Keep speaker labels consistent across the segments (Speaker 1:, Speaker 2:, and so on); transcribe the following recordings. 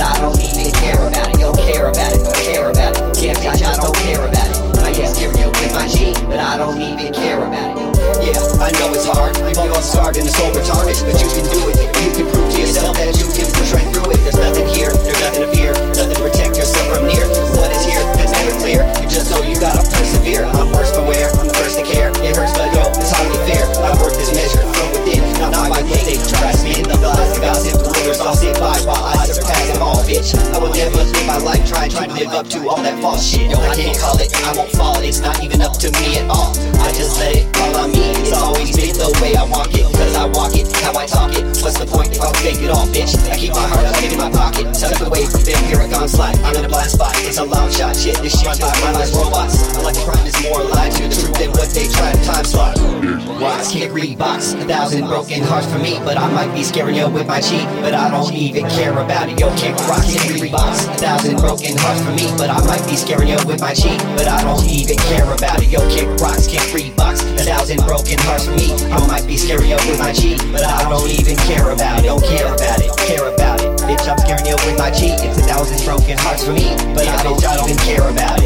Speaker 1: but I don't need to care about it. Don't care about it, don't care about it.
Speaker 2: Yeah, bitch, I don't care about it. I guess give you with my G, but I don't even care about it. Yeah, I know it's hard. We all starved in the soul retarded. Up to all that false shit. Yo, I can't call it, I won't fall. It's not even up to me at all. I just let it fall on me. It's always been the way I walk it, cause I walk it, how I talk it. What's the point if I fake it all, bitch? I keep my heart up in my pocket, tucked away from them paragon slide. I'm in a blind spot, it's a long shot, shit. This shit by my robots. I like crime is more alive to the truth than what they try to time slot. Reeboks, a thousand broken hearts for me, but I might be scaring you with my cheek, but I don't even care about it. Yo, kick rock, can't box, a thousand broken hearts for me, but I might be scaring you with my cheek, but I don't even care about it. Yo, kick rocks, can't free box, a thousand broken hearts for me. I might be scaring you with my cheek, but I don't even care about it. Don't care about it, care about it. Bitch, I'm scaring you with my cheek. It's a thousand broken hearts for me, but I don't even care about it.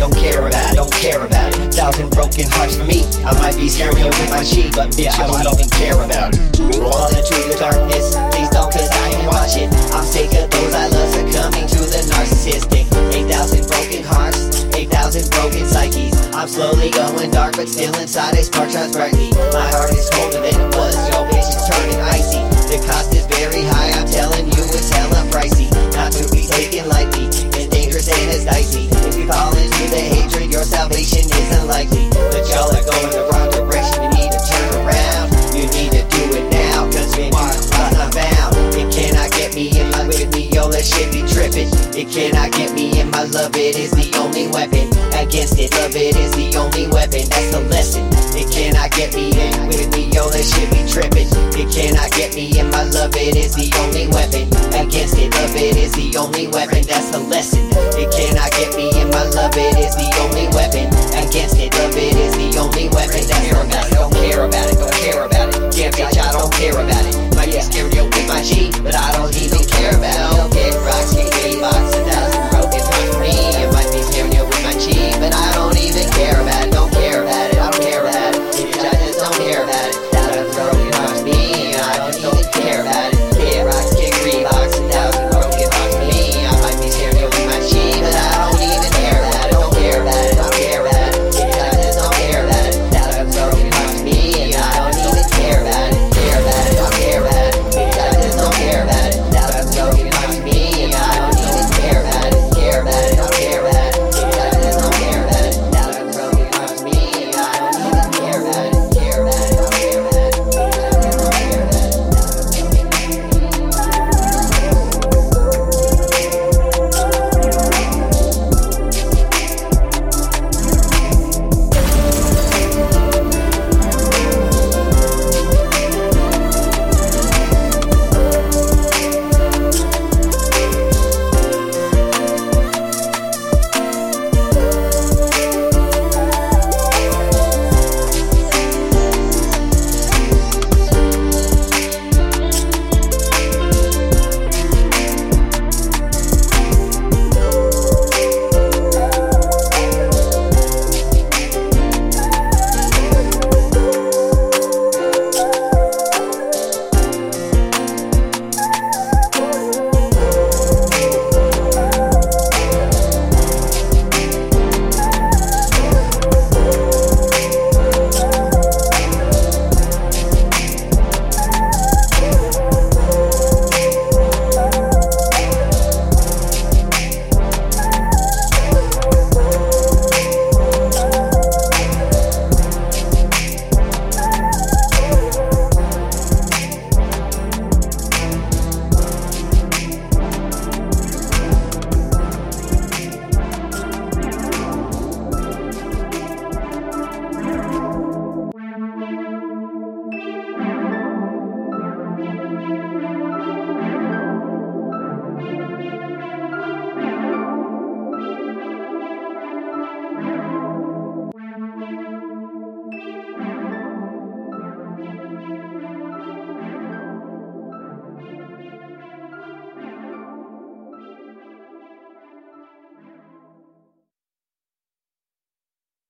Speaker 2: Broken hearts for me. I might be you with my cheek, but bitch, I don't even care about it. All into the darkness, please don't, cause I ain't watch it. I'm sick of those I love succumbing to the narcissistic. 8,000 broken hearts, 8,000 broken psyches. I'm slowly going dark, but still inside a spark shines brightly. My heart is colder than it was, yo, bitch, it's turning icy. The cost is very high, I'm telling you, it's hella pricey. Not to be taken lightly, it's dangerous and it's dicey. If you fall into the hatred, your salvation trippin'. It cannot get me in my love, it is the only weapon. Against it, love it is the only weapon, that's the lesson. It cannot get me in with me, yo, that shit be trippin'. It cannot get me in my love, it is the only weapon. Against it, love it is the only weapon, that's the lesson. It cannot get me in my love, it is the only weapon. Against it, love it is the only weapon, that's